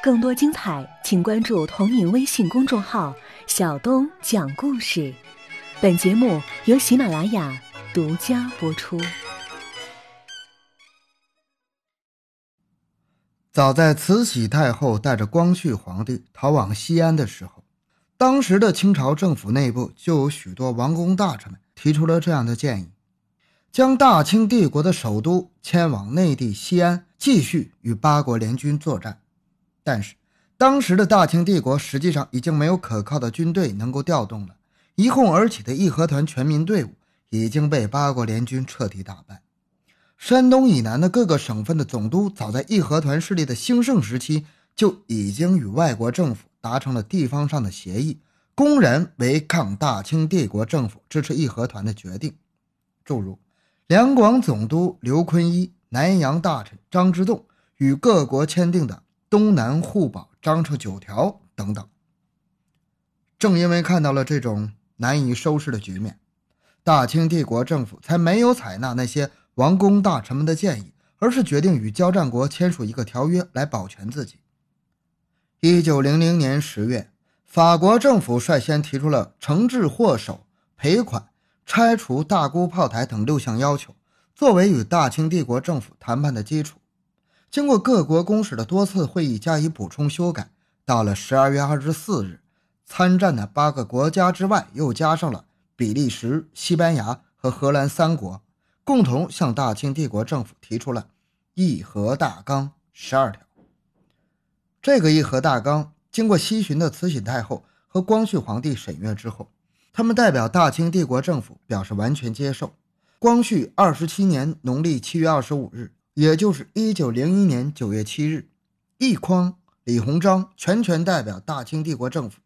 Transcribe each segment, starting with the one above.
更多精彩，请关注同名微信公众号“小东讲故事”。本节目由喜马拉雅独家播出。早在慈禧太后带着光绪皇帝逃往西安的时候，当时的清朝政府内部就有许多王公大臣们提出了这样的建议：将大清帝国的首都迁往内地西安，继续与八国联军作战。但是，当时的大清帝国实际上已经没有可靠的军队能够调动了。一哄而起的义和团全民队伍已经被八国联军彻底打败。山东以南的各个省份的总督，早在义和团势力的兴盛时期，就已经与外国政府达成了地方上的协议，公然违抗大清帝国政府支持义和团的决定。诸如两广总督刘坤一、南洋大臣张之洞与各国签订的。东南互保章程九条等等。正因为看到了这种难以收拾的局面，大清帝国政府才没有采纳那些王公大臣们的建议，而是决定与交战国签署一个条约来保全自己。一九零零年十月，法国政府率先提出了惩治祸首、赔款、拆除大沽炮台等六项要求，作为与大清帝国政府谈判的基础。经过各国公使的多次会议加以补充修改，到了十二月二十四日，参战的八个国家之外，又加上了比利时、西班牙和荷兰三国，共同向大清帝国政府提出了议和大纲十二条。这个议和大纲经过西巡的慈禧太后和光绪皇帝审阅之后，他们代表大清帝国政府表示完全接受。光绪二十七年农历七月二十五日。也就是一九零一年九月七日，奕匡、李鸿章全权代表大清帝国政府，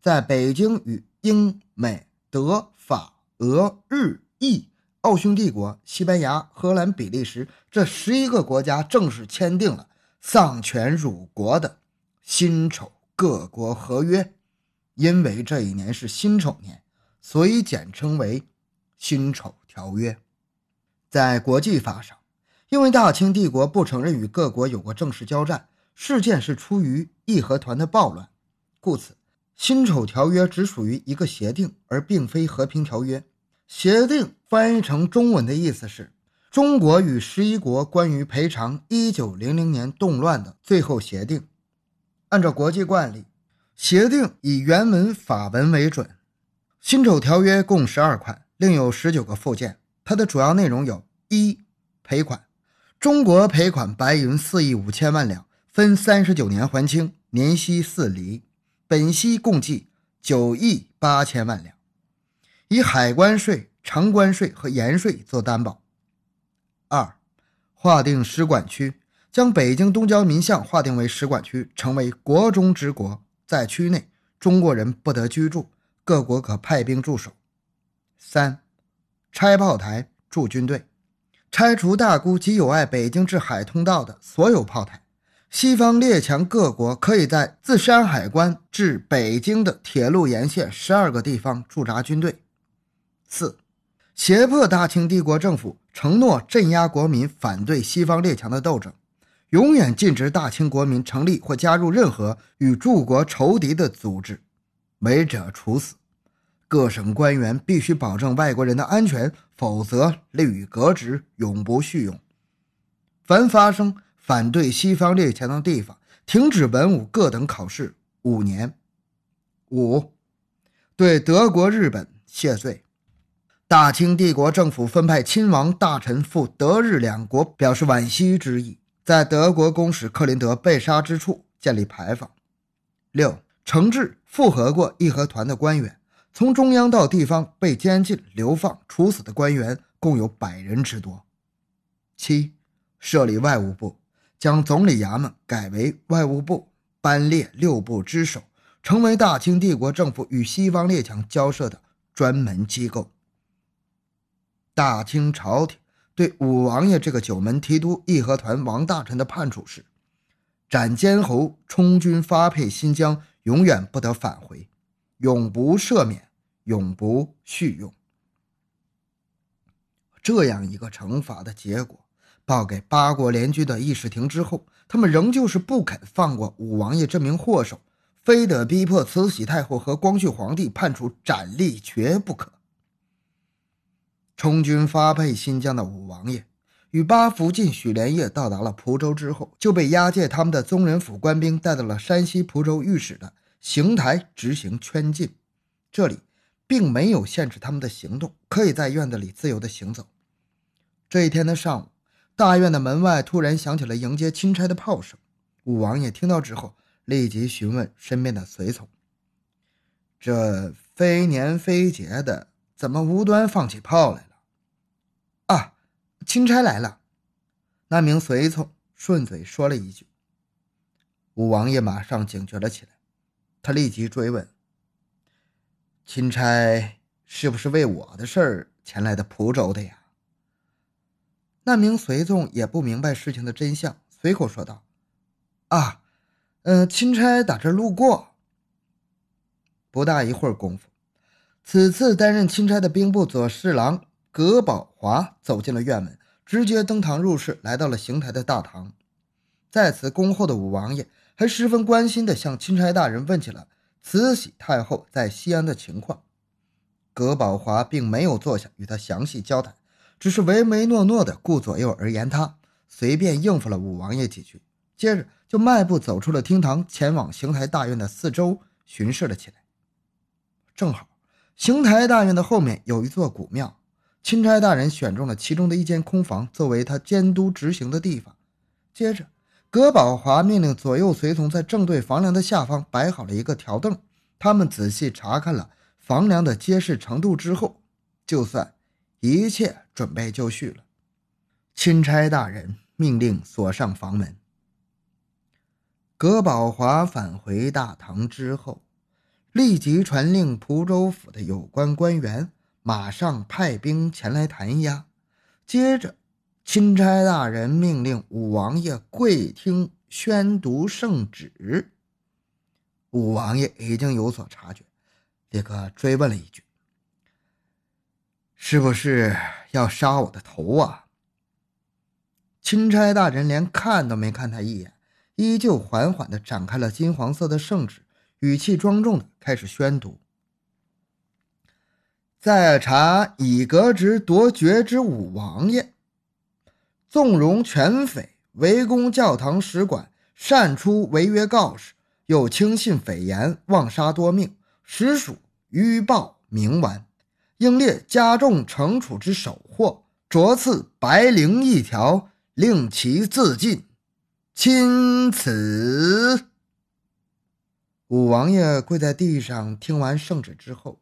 在北京与英、美、德、法、俄、日、意、奥匈帝国、西班牙、荷兰、比利时这十一个国家正式签订了丧权辱国的辛丑各国合约。因为这一年是辛丑年，所以简称为辛丑条约。在国际法上。因为大清帝国不承认与各国有过正式交战，事件是出于义和团的暴乱，故此辛丑条约只属于一个协定，而并非和平条约。协定翻译成中文的意思是“中国与十一国关于赔偿一九零零年动乱的最后协定”。按照国际惯例，协定以原文法文为准。辛丑条约共十二款，另有十九个附件。它的主要内容有：一、赔款。中国赔款白银四亿五千万两，分三十九年还清，年息四厘，本息共计九亿八千万两，以海关税、城关税和盐税做担保。二，划定使馆区，将北京东郊民巷划定为使馆区，成为国中之国，在区内中国人不得居住，各国可派兵驻守。三，拆炮台，驻军队。拆除大沽及有碍北京至海通道的所有炮台，西方列强各国可以在自山海关至北京的铁路沿线十二个地方驻扎军队。四，胁迫大清帝国政府承诺镇压国民反对西方列强的斗争，永远禁止大清国民成立或加入任何与诸国仇敌的组织，违者处死。各省官员必须保证外国人的安全，否则立予革职，永不续用。凡发生反对西方列强的地方，停止文武各等考试五年。五，对德国、日本谢罪。大清帝国政府分派亲王大臣赴德日两国，表示惋惜之意，在德国公使克林德被杀之处建立牌坊。六，惩治附和过义和团的官员。从中央到地方被监禁、流放、处死的官员共有百人之多。七，设立外务部，将总理衙门改为外务部，班列六部之首，成为大清帝国政府与西方列强交涉的专门机构。大清朝廷对五王爷这个九门提督义和团王大臣的判处是：斩监侯，充军发配新疆，永远不得返回。永不赦免，永不续用。这样一个惩罚的结果，报给八国联军的议事亭之后，他们仍旧是不肯放过武王爷这名祸首，非得逼迫慈禧太后和光绪皇帝判处斩立决不可。充军发配新疆的武王爷与八福晋许连业到达了蒲州之后，就被押解他们的宗人府官兵带到了山西蒲州御史的邢台执行圈禁。这里并没有限制他们的行动，可以在院子里自由的行走。这一天的上午。大院的门外突然响起了迎接钦差的炮声，武王爷听到之后，立即询问身边的随从：“这非年非节的，怎么无端放起炮来了？”啊，钦差来了。那名随从顺嘴说了一句。武王爷马上警觉了起来，他立即追问：“钦差是不是为我的事儿前来的蒲州的呀？”那名随从也不明白事情的真相，随口说道：“啊，嗯，钦差打这路过。”不大一会儿功夫，此次担任钦差的兵部左侍郎葛宝华走进了院门，直接登堂入室，来到了邢台的大堂。在此恭候的五王爷还十分关心地向钦差大人问起了慈禧太后在西安的情况。葛宝华并没有坐下与他详细交谈。只是唯唯诺诺的顾左右而言他，随便应付了武王爷几句，接着就迈步走出了厅堂，前往邢台大院的四周巡视了起来。正好，邢台大院的后面有一座古庙，钦差大人选中了其中的一间空房作为他监督执行的地方。接着，葛宝华命令左右随从在正对房梁的下方摆好了一个条凳，他们仔细查看了房梁的结实程度之后，就算。一切准备就绪了，钦差大人命令锁上房门。葛宝华返回大堂之后，立即传令蒲州府的有关官员，马上派兵前来弹压。接着，钦差大人命令武王爷跪听宣读圣旨。武王爷已经有所察觉，立刻追问了一句。是不是要杀我的头啊？钦差大人连看都没看他一眼，依旧缓缓地展开了金黄色的圣旨，语气庄重地开始宣读：“在查已革职夺爵之武王爷，纵容权匪围攻教堂使馆，擅出违约告示，又轻信匪言，妄杀多命，实属愚暴冥顽。”应列加重惩处之首祸，着赐白绫一条，令其自尽。钦此。五王爷跪在地上，听完圣旨之后，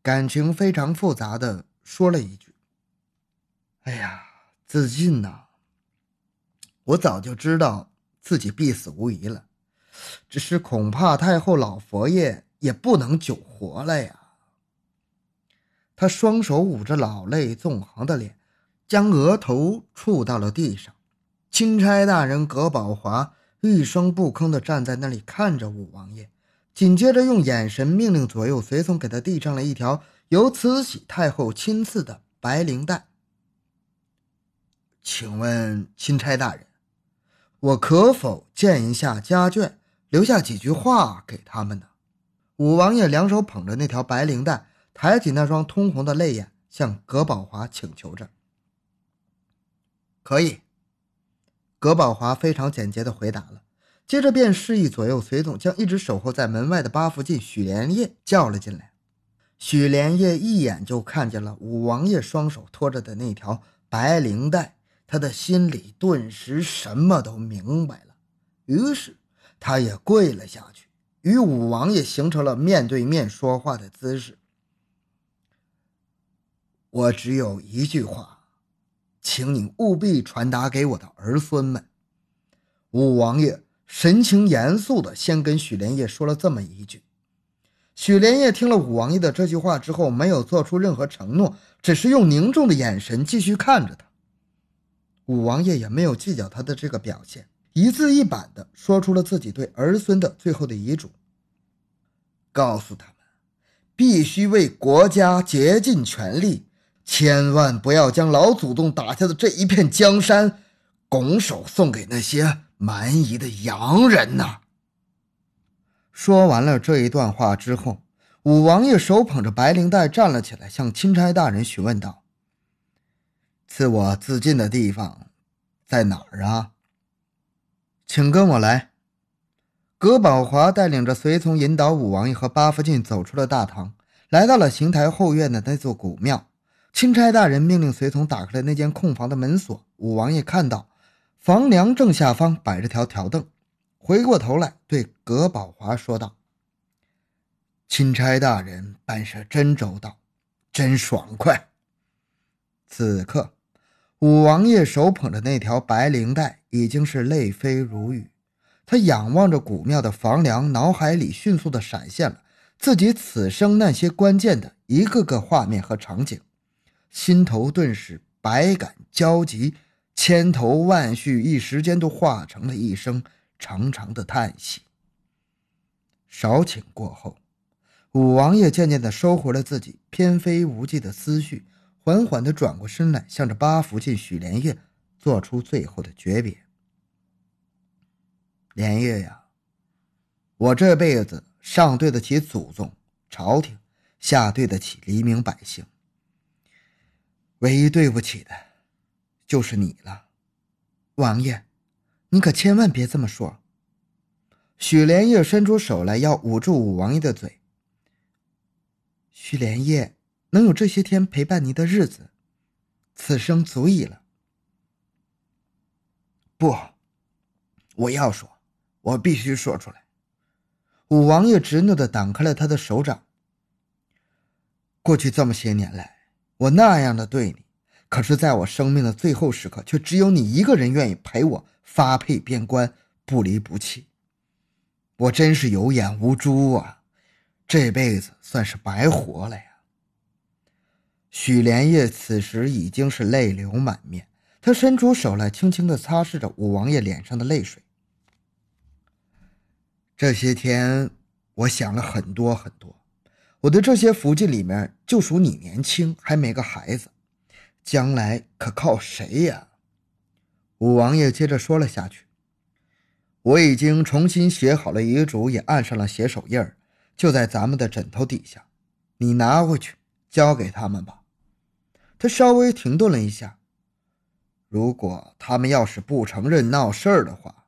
感情非常复杂的说了一句：“哎呀，自尽呐！我早就知道自己必死无疑了，只是恐怕太后老佛爷也不能久活了呀。”他双手捂着老泪纵横的脸，将额头触到了地上。钦差大人葛宝华一声不吭地站在那里看着五王爷，紧接着用眼神命令左右随从给他递上了一条由慈禧太后亲赐的白绫带。请问钦差大人，我可否见一下家眷，留下几句话给他们呢？五王爷两手捧着那条白绫带。抬起那双通红的泪眼，向葛宝华请求着：“可以。”葛宝华非常简洁地回答了，接着便示意左右随从将一直守候在门外的八福晋许连夜叫了进来。许连夜一眼就看见了五王爷双手托着的那条白绫带，他的心里顿时什么都明白了，于是他也跪了下去，与武王爷形成了面对面说话的姿势。我只有一句话，请你务必传达给我的儿孙们。武王爷神情严肃的先跟许连夜说了这么一句。许连夜听了武王爷的这句话之后，没有做出任何承诺，只是用凝重的眼神继续看着他。武王爷也没有计较他的这个表现，一字一板的说出了自己对儿孙的最后的遗嘱，告诉他们，必须为国家竭尽全力。千万不要将老祖宗打下的这一片江山拱手送给那些蛮夷的洋人呐！说完了这一段话之后，武王爷手捧着白绫带站了起来，向钦差大人询问道：“赐我自尽的地方在哪儿啊？”请跟我来。葛宝华带领着随从，引导武王爷和八福晋走出了大堂，来到了邢台后院的那座古庙。钦差大人命令随从打开了那间空房的门锁。武王爷看到。房梁正下方摆着条条凳，回过头来对葛宝华说道：“钦差大人办事真周到，真爽快。”此刻，武王爷手捧着那条白绫带，已经是泪飞如雨。他仰望着古庙的房梁，脑海里迅速的闪现了自己此生那些关键的一个个画面和场景，心头顿时百感交集。千头万绪，一时间都化成了一声长长的叹息。少顷过后，武王爷渐渐的收回了自己翩飞无际的思绪，缓缓地转过身来，向着八福晋许连夜做出最后的诀别：“连夜呀，我这辈子上对得起祖宗、朝廷，下对得起黎民百姓，唯一对不起的。”就是你了，王爷，你可千万别这么说。许连夜伸出手来，要捂住武王爷的嘴。许连夜能有这些天陪伴你的日子，此生足矣了。不，我要说，我必须说出来。五王爷执拗的挡开了他的手掌。过去这么些年来，我那样的对你。可是，在我生命的最后时刻，却只有你一个人愿意陪我发配边关，不离不弃。我真是有眼无珠啊，这辈子算是白活了呀。许连夜此时已经是泪流满面，他伸出手来，轻轻地擦拭着五王爷脸上的泪水。这些天，我想了很多很多，我的这些福晋里面，就属你年轻，还没个孩子。将来可靠谁呀？五王爷接着说了下去：“我已经重新写好了遗嘱，也按上了写手印儿，就在咱们的枕头底下。你拿回去交给他们吧。”他稍微停顿了一下：“如果他们要是不承认闹事儿的话，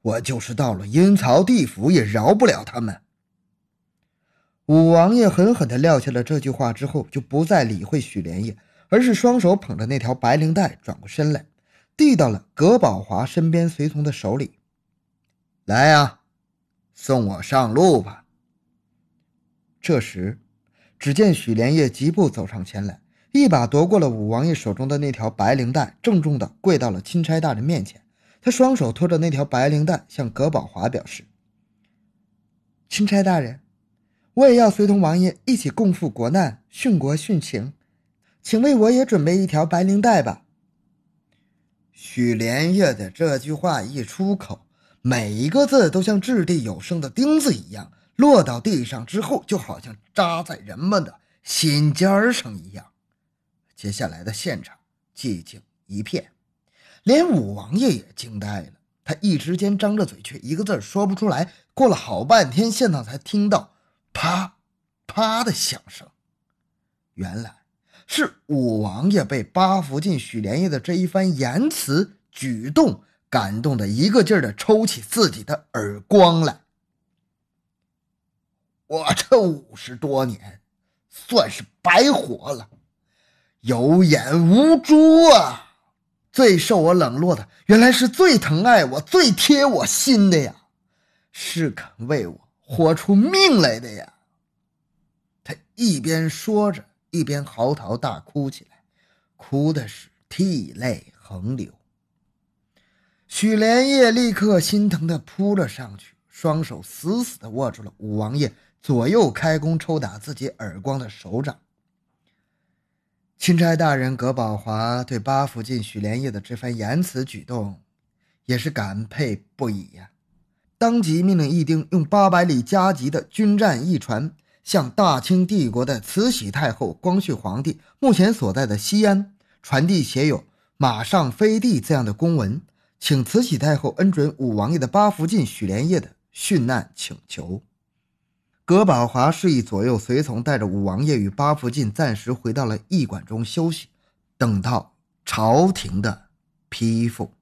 我就是到了阴曹地府也饶不了他们。”武王爷狠狠地撂下了这句话之后，就不再理会许连夜。而是双手捧着那条白绫带，转过身来，递到了葛宝华身边随从的手里。来呀，送我上路吧。这时，只见许连夜疾步走上前来，一把夺过了武王爷手中的那条白绫带，郑重地跪到了钦差大人面前。他双手托着那条白绫带，向葛宝华表示：“钦差大人，我也要随同王爷一起共赴国难，殉国殉情。”请为我也准备一条白绫带吧。许连月的这句话一出口，每一个字都像掷地有声的钉子一样，落到地上之后，就好像扎在人们的心尖上一样。接下来的现场寂静一片，连武王爷也惊呆了。他一时间张着嘴，却一个字说不出来。过了好半天，现场才听到啪啪的响声。原来。是武王爷被八福晋许连夜的这一番言辞举动感动的，一个劲儿的抽起自己的耳光来。我这五十多年算是白活了，有眼无珠啊！最受我冷落的，原来是最疼爱我、最贴我心的呀，是肯为我豁出命来的呀！他一边说着。一边嚎啕大哭起来，哭的是涕泪横流。许连夜立刻心疼的扑了上去，双手死死的握住了武王爷左右开弓抽打自己耳光的手掌。钦差大人葛宝华对八福晋许连夜的这番言辞举动，也是感佩不已呀，当即命令一丁用八百里加急的军战驿船。向大清帝国的慈禧太后、光绪皇帝目前所在的西安传递写有“马上飞地”这样的公文，请慈禧太后恩准五王爷的八福晋许连业的殉难请求。葛宝华示意左右随从带着五王爷与八福晋暂时回到了驿馆中休息，等到朝廷的批复。